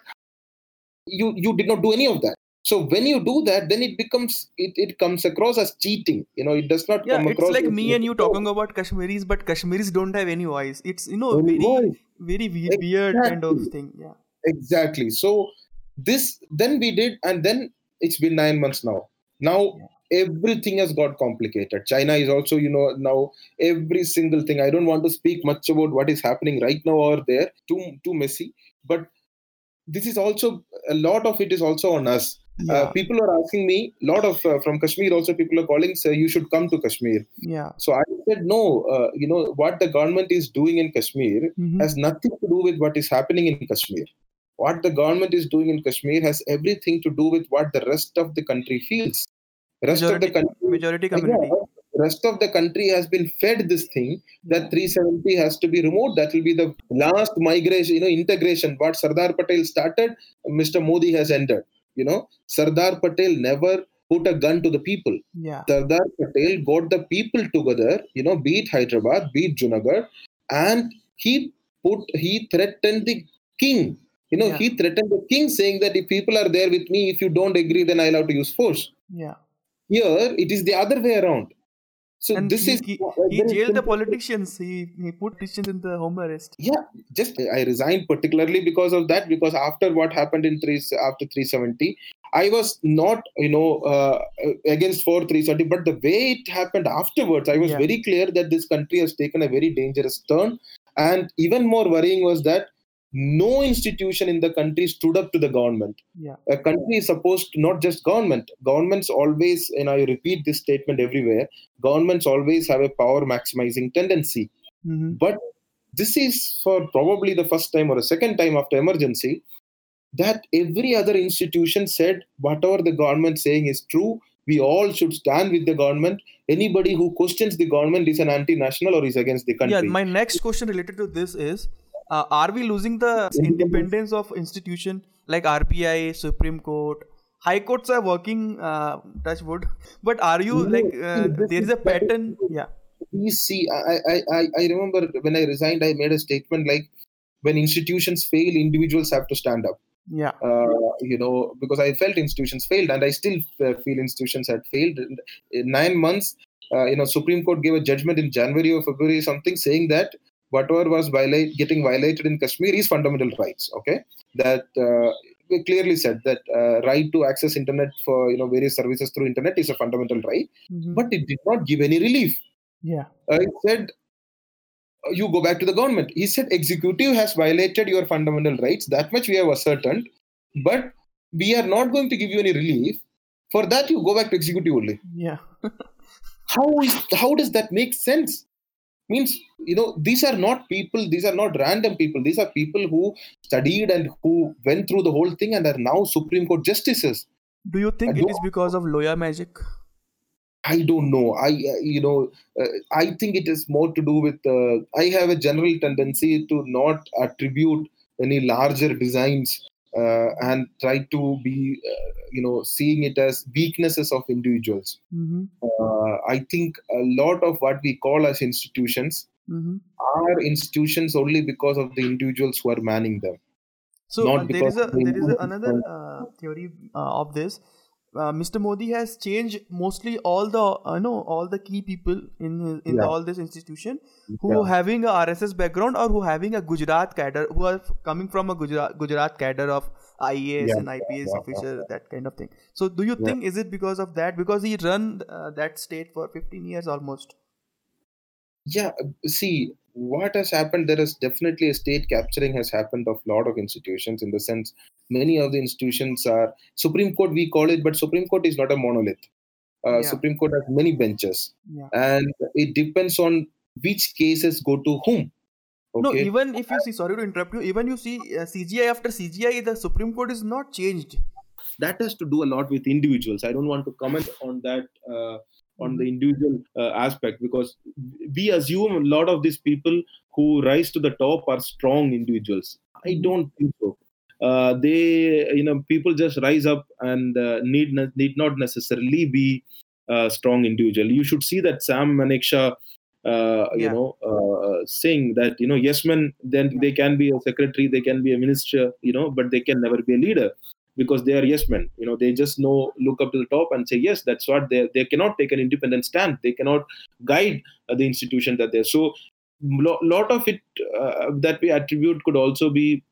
you you did not do any of that so when you do that then it becomes it, it comes across as cheating. You know it does not Yeah, come it's across like as- me and you talking about Kashmiris, but Kashmiris don't have any voice. It's you know very voice. very we- weird kind of thing. Yeah. exactly. So this then we did and then it's been nine months now. Now everything has got complicated. China is also you know now every single thing i don't want to speak much about what is happening right now over there. Too too messy. But this is also a lot of it is also on us Yeah. uh, people are asking me a lot of uh, from kashmir also people are calling say you should come to kashmir yeah. so i said no uh, you know what the government is doing in kashmir Mhm. has nothing to do with what is happening in Kashmir. What the government is doing in Kashmir has everything to do with what the rest of the country feels. Rest of the Majority, country, majority community. Yeah, rest of the country has been fed this thing that 370 has to be removed. That will be the last migration, you know, integration. What Sardar Patel started, Mr. Modi has ended. You know, Sardar Patel never put a gun to the people. Yeah. Sardar Patel got the people together, you know, beat Hyderabad, beat Junagadh, and he put he threatened the king. You know, Yeah. he threatened the king saying that if people are there with me, if you don't agree, then I'll have to use force. Yeah. Here it is the other way around. So And this he, is he, he jailed the politicians. He, he put politicians in the home arrest. yeah just i resigned particularly because of that because after what happened in three after 370 i was not you know uh, against 4 370 but the way it happened afterwards i was Yeah. very clear that this country has taken a very dangerous turn and even more worrying was that no institution in the country stood up to the government. Yeah. a country is supposed to not just government. Governments always and i repeat this statement everywhere governments always have a power maximizing tendency. Mhm. but this is for probably the first time or a second time after emergency that every other institution said whatever the government saying is true. We all should stand with the government. Anybody who questions the government is an anti-national or is against the country. Yeah, my next question related to this is uh, Are we losing the independence of institution like RBI, Supreme Court? High courts are working, uh, touch wood. But are you No, like, uh, there is a pattern? Yeah. You see I, I i remember when i resigned i made a statement like when institutions fail individuals have to stand up Yeah. uh, you know, because I felt institutions failed, and I still uh, feel institutions had failed. In, in nine months, uh, you know, Supreme Court gave a judgment in January or February something saying that whatever was violate, getting violated in Kashmir is fundamental rights. Okay, that uh, we clearly said that uh, right to access internet for you know various services through internet is a fundamental right, Mhm. but it did not give any relief. yeah. Uh, it said uh, you go back to the government. He said executive has violated your fundamental rights. That much we have ascertained, but we are not going to give you any relief. For that, you go back to executive only. Yeah. How is how does that make sense? Means you know these are not people. These are not random people. These are people who studied and who went through the whole thing and are now Supreme Court justices. Do you think it is because of Loya magic? I don't know. I uh, you know uh, I think it is more to do with. Uh, I have a general tendency to not attribute any larger designs uh, and try to be uh, you know seeing it as weaknesses of individuals. Mm-hmm. Uh, I think a lot of what we call as institutions Mm-hmm. are institutions only because of the individuals who are manning them. So Not uh, there is a there is a, another uh, theory uh, of this. Uh, Mr. Modi has changed mostly all the uh, no all the key people in his- in Yeah. all this institution who Yeah. having a RSS background or who having a Gujarat cadre who are f- coming from a Gujarat Gujarat cadre of IAS Yeah, and IPS yeah, yeah, officer that kind of thing. So do you Yeah. think is it because of that because he run uh, that state for 15 years almost? yeah see what has happened there is definitely a state capturing has happened of lot of institutions in the sense many of the institutions are supreme court we call it but supreme court is not a monolith uh, Yeah. supreme court has many benches Yeah. and it depends on which cases go to whom No, even if you see, sorry to interrupt you, even you see uh, CJI after CJI, the Supreme Court is not changed. that has to do a lot with individuals i don't want to comment on that uh, on the individual uh, aspect because we assume a lot of these people who rise to the top are strong individuals. I Mhm. don't think so. Uh, they you know people just rise up and uh, need ne- need not necessarily be a strong individual. You should see that sam manekshaw uh, you Yeah. know uh, saying that you know yes men then they can be a secretary they can be a minister you know but they can never be a leader because they are yes men. You know they just know look up to the top and say yes that's what they they cannot take an independent stand. They cannot guide uh, the institution that they're so lo- lot of it uh, that we attribute could also be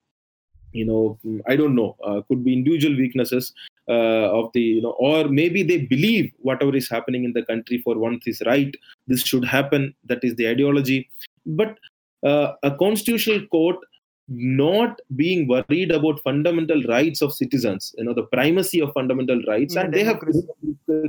you know i don't know uh, could be individual weaknesses uh, of the you know or maybe they believe whatever is happening in the country for once is right this should happen. That is the ideology. But uh, a constitutional court not being worried about fundamental rights of citizens you know the primacy of fundamental rights Yeah, and they have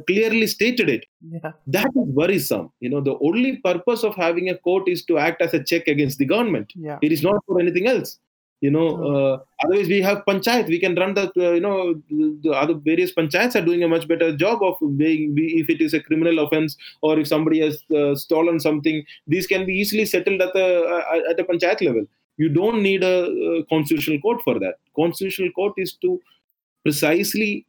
clearly stated it. Yeah. that is worrisome. You know the only purpose of having a court is to act as a check against the government. Yeah. it is not for anything else. You know uh, otherwise we have panchayat. We can run the uh, you know the, the other various panchayats are doing a much better job of being if it is a criminal offense or if somebody has uh, stolen something these can be easily settled at the uh, at a panchayat level you don't need a, uh constitutional court for that constitutional court is to precisely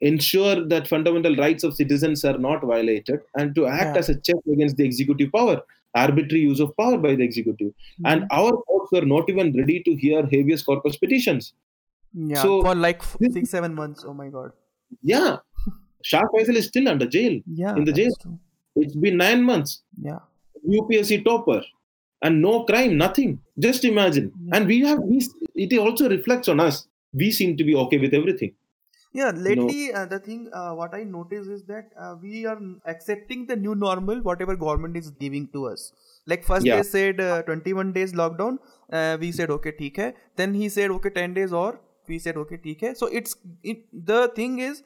ensure that fundamental rights of citizens are not violated and to act Yeah. as a check against the executive power arbitrary use of power by the executive and Mhm. our courts were not even ready to hear habeas corpus petitions yeah. so- for like This- six seven months. Oh my god. yeah shah faesal is still under jail Yeah. In the jail. true. it's been nine months Yeah. upsc topper and no crime nothing just imagine Yeah. and we have we, it also reflects on us we seem to be okay with everything Yeah, know- lately uh, the thing uh, what I notice is that uh, we are n- accepting the new normal whatever government is giving to us. Like first Yeah. they said uh, 21 days lockdown, uh, we said okay ठीक है. Then he said okay 10 days or we said okay ठीक है. So it's it, the thing is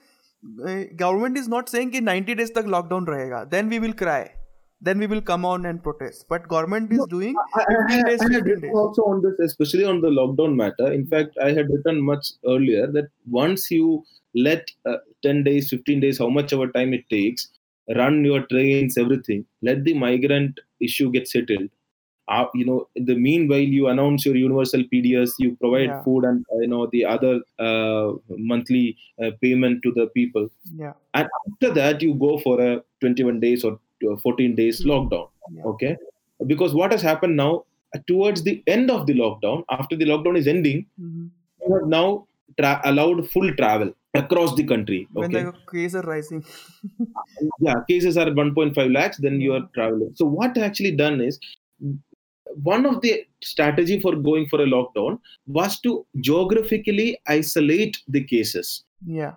uh, government is not saying कि 90 days तक lockdown रहेगा. Then we will cry. Then we will come on and protest. But government is doing I, I, I, had written also on this, especially on the lockdown matter. In fact, I had written much earlier that once you let uh, 10 days, 15 days, how much ever time it takes, run your trains, everything, let the migrant issue get settled. Uh, you know, in the meanwhile, you announce your universal PDS, you provide Yeah. food and you know the other uh, monthly uh, payment to the people, Yeah. and after that, you go for a 21 days or 14 days Hmm. lockdown Yeah. okay because what has happened now uh, towards the end of the lockdown after the lockdown is ending Mhm. you have now tra- allowed full travel across the country. Okay? When Okay. the cases are rising. yeah, cases are 1.5 lakhs, then you are traveling. So what actually done is one of the strategy for going for a lockdown was to geographically isolate the cases. yeah.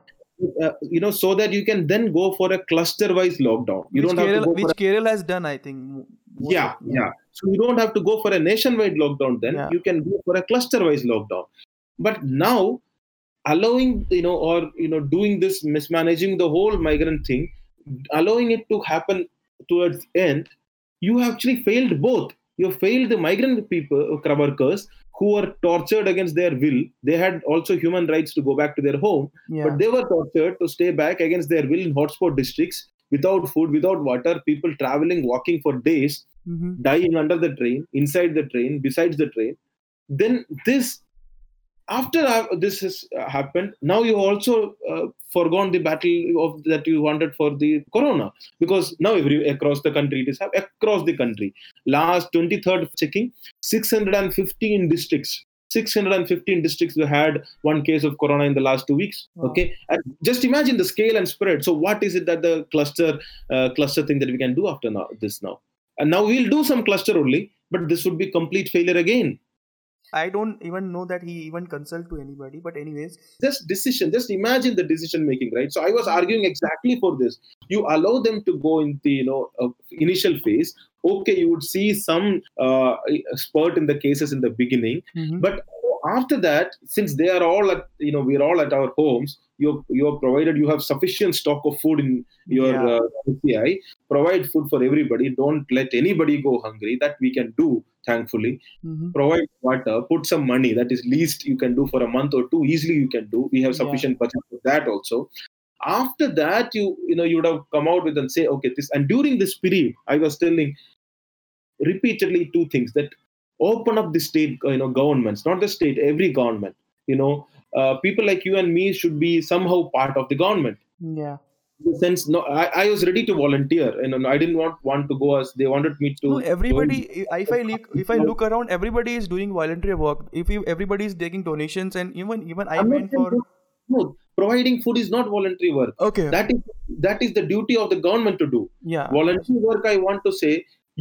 Uh, you know, so that you can then go for a cluster-wise lockdown. You which don't have Kerala, to go which a, Kerala has done, I think. yeah, yeah. So you don't have to go for a nationwide lockdown. Then Yeah. you can go for a cluster-wise lockdown. But now, allowing you know, or you know, doing this mismanaging the whole migrant thing, allowing it to happen towards end, you actually failed both. You failed the migrant people, uh, workers, who were tortured against their will. They had also human rights to go back to their home, Yeah. but they were tortured to stay back against their will in hotspot districts without food, without water, people traveling, walking for days, Mhm. dying under the train, inside the train, besides the train. Then this, after this has uh, happened, now you also uh, forgone the battle of that you wanted for the corona because now every across the country it is across the country. Last 23rd checking, 615 districts. 615 districts we had one case of corona in the last two weeks Wow. okay and just imagine the scale and spread so what is it that the cluster uh, cluster thing that we can do after now, this now and now we'll do some cluster only but this would be complete failure again I don't even know that he even consult to anybody. But anyways, just decision just imagine the decision making right so i was arguing exactly for this you allow them to go in the you know uh, initial phase okay you would see some uh, spurt in the cases in the beginning Mhm. but after that since they are all at you know we're all at our homes you're you're provided you have sufficient stock of food in your Yeah. uh, provide food for everybody. Don't let anybody go hungry. That we can do thankfully. Mhm. provide water. Put some money. That is least you can do for a month or two. Easily you can do. We have Yeah. sufficient budget for that also. After that you you know you would have come out with and say okay this and during this period i was telling repeatedly two things that open up the state uh, you know governments not the state every government you know uh, people like you and me should be somehow part of the government Yeah. in the sense no I, I was ready to volunteer and i didn't want want to go as they wanted me to No, everybody. If I look, if I look around, everybody is doing voluntary work. If you, everybody is taking donations, and even even I I'm went for. no, providing food is not voluntary work Okay. that is that is the duty of the government to do yeah. voluntary work i want to say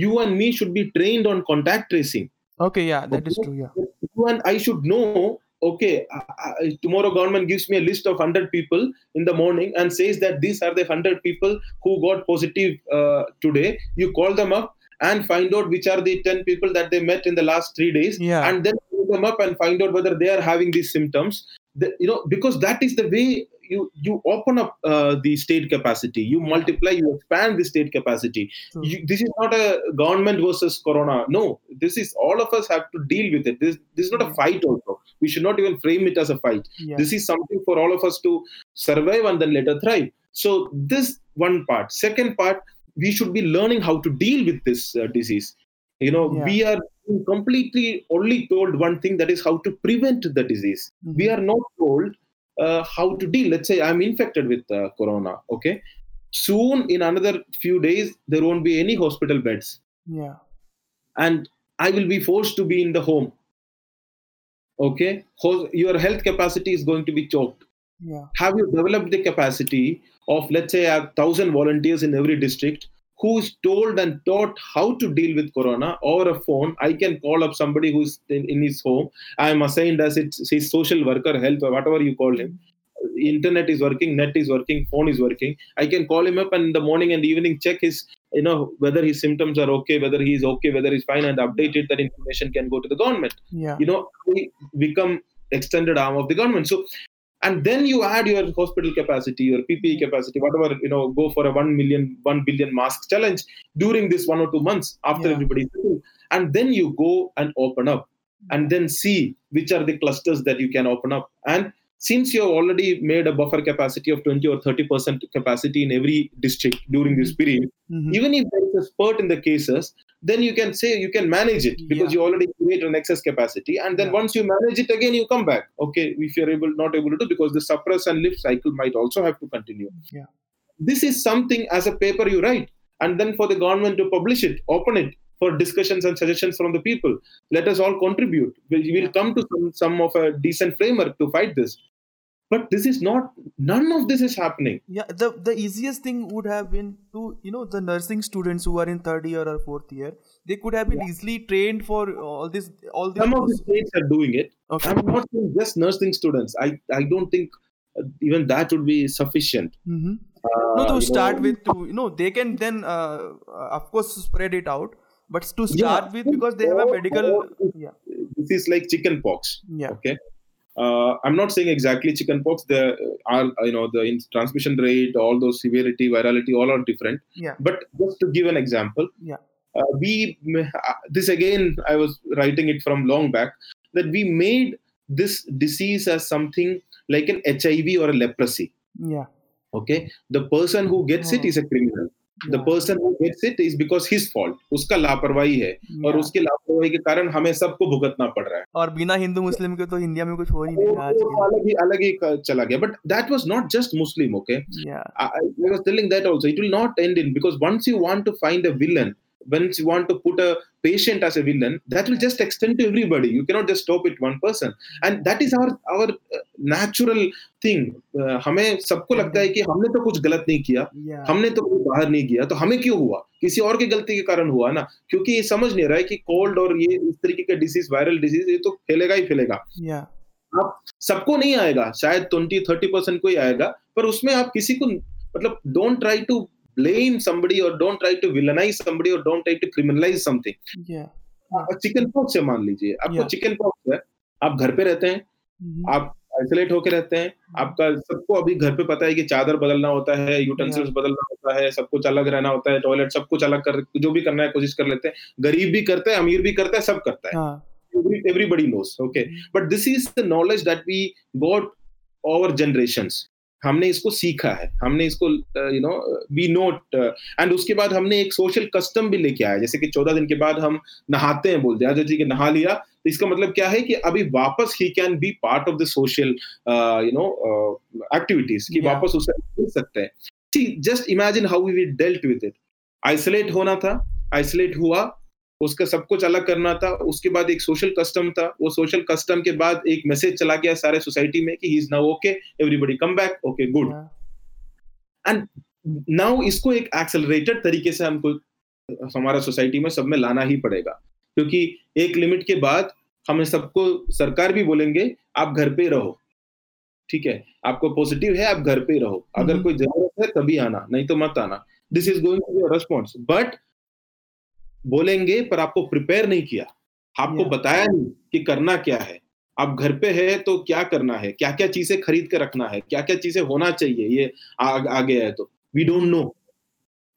you and me should be trained on contact tracing Okay. Yeah, that is Okay? true. Yeah. and i should know okay I, I, tomorrow government gives me a list of 100 people in the morning and says that these are the 100 people who got positive uh, today you call them up and find out which are the 10 people that they met in the last 3 days Yeah. and then call them up and find out whether they are having these symptoms the, you know because that is the way you you open up uh, the state capacity. You multiply you expand the state capacity. You, this is not a government versus corona. No this is all of us have to deal with it. This, this is not a fight also. We should not even frame it as a fight. Yeah. this is something for all of us to survive and then later thrive. So this one part. Second part we should be learning how to deal with this uh, disease. You know Yeah. we are completely only told one thing that is how to prevent the disease. Mhm. we are not told uh, how to deal. Let's say i'm infected with uh, corona okay? Soon in another few days there won't be any hospital beds. Yeah. and i will be forced to be in the home okay? Your health capacity is going to be choked. Yeah. have you developed the capacity of let's say a thousand volunteers in every district who is told and taught how to deal with corona over a phone i can call up somebody who's in, in his home. I am assigned as its his social worker health or whatever you call him. Internet is working net is working phone is working. I can call him up and in the morning and evening check his you know whether his symptoms are okay whether he is okay whether he's fine and update it that information can go to the government. Yeah. you know we become extended arm of the government. So and then you add your hospital capacity your ppe hmm. capacity whatever you know go for a 1 million 1 billion mask challenge during this one or two months after Yeah. everybody's and then you go and open up and then see which are the clusters that you can open up. And since you have already made a buffer capacity of 20 or 30 percent capacity in every district during this period Mhm. even if there is a spurt in the cases then you can say you can manage it because Yeah. you already create an excess capacity and then Yeah. once you manage it again you come back okay if you're able not able to do because the suppress and lift cycle might also have to continue Yeah. this is something as a paper you write and then for the government to publish it open it for discussions and suggestions from the people. Let us all contribute. We will come to some, some of a decent framework to fight this. But this is not none of this is happening. Yeah the the easiest thing would have been to you know the nursing students who are in third year or fourth year they could have been Yeah. easily trained for all this all this some of the states are doing it. Okay. I'm not saying just nursing students. I i don't think uh, even that would be sufficient. Mm-hmm. uh, no to start know, with to you know they can then uh, uh, of course spread it out but to Yeah. start with because they have a medical yeah. This is like chicken pox yeah. okay? Uh, i'm not saying exactly chicken pox. There are you know the in- transmission rate all those severity virality all are different. Yeah. But just to give an example Yeah. uh, we uh, this again i was writing it from long back that we made this disease as something like an hiv or a leprosy. Yeah. Okay? The person who gets it Oh. is a criminal the person gets it is because his fault उसका लापरवाही है yeah. और उसके लापरवाही के कारण हमें सबको भुगतना पड़ रहा है। और बिना हिंदू मुस्लिम के तो इंडिया में कुछ हो ही नहीं आज अलग ही अलग ही चला गया। But that was not just Muslim okay I was telling that also it will not end in because once you want to find a villain when you want to put a patient as a villain that will just extend to everybody. You cannot just stop it one person. And that is our our uh, natural thing. Uh, हमें सबको लगता है कि हमने तो कुछ गलत नहीं किया। Yeah. हमने तो कोई बाहर नहीं किया। तो हमें क्यों हुआ? किसी और की गलती के कारण हुआ ना? क्योंकि ये समझ नहीं रहा है कि कोल्ड और ये इस तरीके का डिसीज वायरल डिसीज ये तो फैलेगा ही फैलेगा। Yeah. आप सबको नहीं आएगा। शायद ट्वेंटी थर्टी परसेंट को ही आएगा। पर उसमें आप किसी को मतलब don't try to blame somebody और don't try to villainize somebody और don't try to criminalize something yeah. Chickenpox है मान लीजिए आपको चिकन पॉक्स है आप घर पे रहते हैं Mhm. आप आइसोलेट होकर रहते हैं आपका सबको अभी घर पे पता है कि चादर बदलना होता है यूटेंसिल्स बदलना होता है सब कुछ अलग रहना होता है टॉयलेट सब कुछ अलग कर जो भी करना है कोशिश कर लेते हैं गरीब भी करता है अमीर भी करता है सब करता है। हाँ। Everybody knows okay? But this is the knowledge that we got over generations. हमने इसको सीखा है। हमने इसको you know we note and उसके बाद हमने एक सोशल कस्टम भी लेके आया जैसे कि चौदह दिन के बाद हम नहाते हैं बोलते हैं ठीक है नहा लिया। तो इसका मतलब क्या है कि अभी वापस ही can be part of the social you know activities कि. वापस उसे मिल सकते हैं। Just imagine how we dealt with it isolate होना था आइसोलेट हुआ उसका सब कुछ अलग करना था। उसके बाद एक सोशल कस्टम था। वो सोशल कस्टम के बाद एक मैसेज चला गया सारे सोसाइटी में कि he is now okay everybody come back okay good yeah. Now इसको एक एक्सेलरेटेड तरीके से हमको हमारा सोसाइटी में सब में लाना ही पड़ेगा। क्योंकि एक लिमिट के बाद हमें सबको सरकार भी बोलेंगे आप घर पे रहो। ठीक है? आपको पॉजिटिव है आप घर पे रहो। अगर हम्म। कोई ज़रूरत है तभी आना नहीं तो मत आना। This is going to be response but बोलेंगे पर आपको प्रिपेयर नहीं किया। आपको बताया नहीं कि करना क्या है। आप घर पे है तो क्या करना है? क्या क्या चीज़ें खरीद के रखना है? क्या क्या चीज़ें होना चाहिए? ये आ, आ गया है तो। वी डोंट नो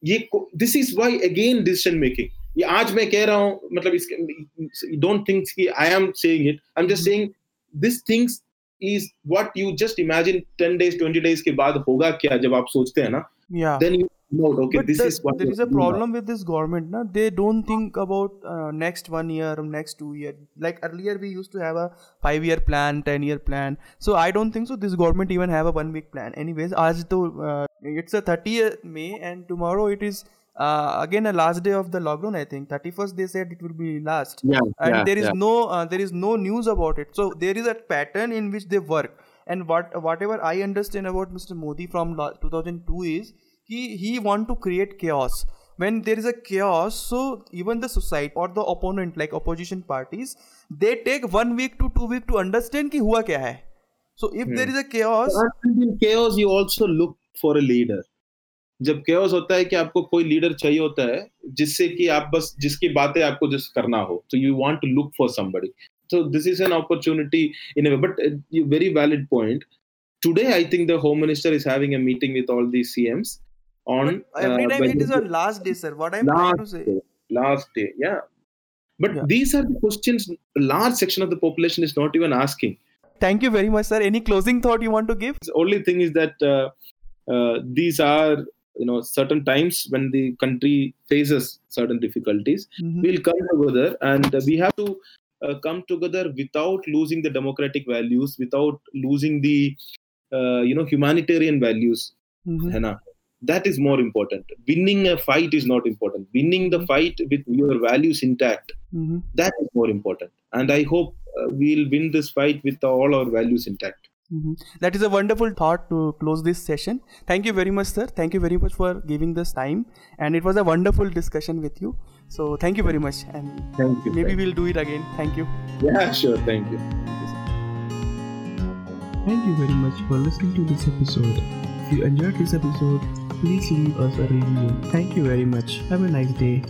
ये this is why again decision making ये आज मैं कह रहा हूँ मतलब इसके डोंट थिंक कि I am saying it I am just saying this things is what you just imagine 10 days 20 days के बाद होगा क्या? जब आप सोचते हैं ना then you No, Okay, but this the, is what there is a problem with this government. Na? They don't think about uh, next one year or next two year. Like earlier, we used to have a five year plan, ten year plan. So I don't think so. This government even have a one week plan. Anyways, as to uh, it's a 30th May and tomorrow it is. Uh, again, a last day of the lockdown. I think 31st they said it will be last, yeah, and yeah, there is yeah. no uh, there is no news about it. So there is a pattern in which they work and what whatever I understand about Mr. Modi from 2002 is कि ही want to create cares when there is a cares so even the society और the opponent like opposition parties they take one week to two week to understand कि हुआ क्या है. So if there is us you also look for a leader जब cares होता है कि आपको कोई लीडर चाहिए होता है, जिससे कि आप बस, जिसकी बातें आपको जिस करना हो तो you want to look for somebody so this is an opportunity in but very valid point today I think the home minister is having a meeting with all the CMs on every uh, time it is on last day sir. What i'm trying to say day, last day yeah. But Yeah. these are the questions a large section of the population is not even asking. Thank you very much sir. Any closing thought you want to give? The only thing is that uh, uh, these are you know certain times when the country faces certain difficulties. Mhm. we'll come together and uh, we have to uh, come together without losing the democratic values without losing the uh, you know humanitarian values. ना? That is more important winning a fight is not important winning the fight with your values intact Mhm. that is more important and i hope uh, we'll win this fight with all our values intact Mm-hmm. That is a wonderful thought to close this session. Thank you very much, sir. Thank you very much for giving this time, and it was a wonderful discussion with you. So thank you very much, and thank you. Maybe thank we'll do it again. Thank you. Yeah, sure. Thank you. Thank you very much for listening to this episode. If you enjoyed this episode, please leave us a review. Thank you very much. Have a nice day.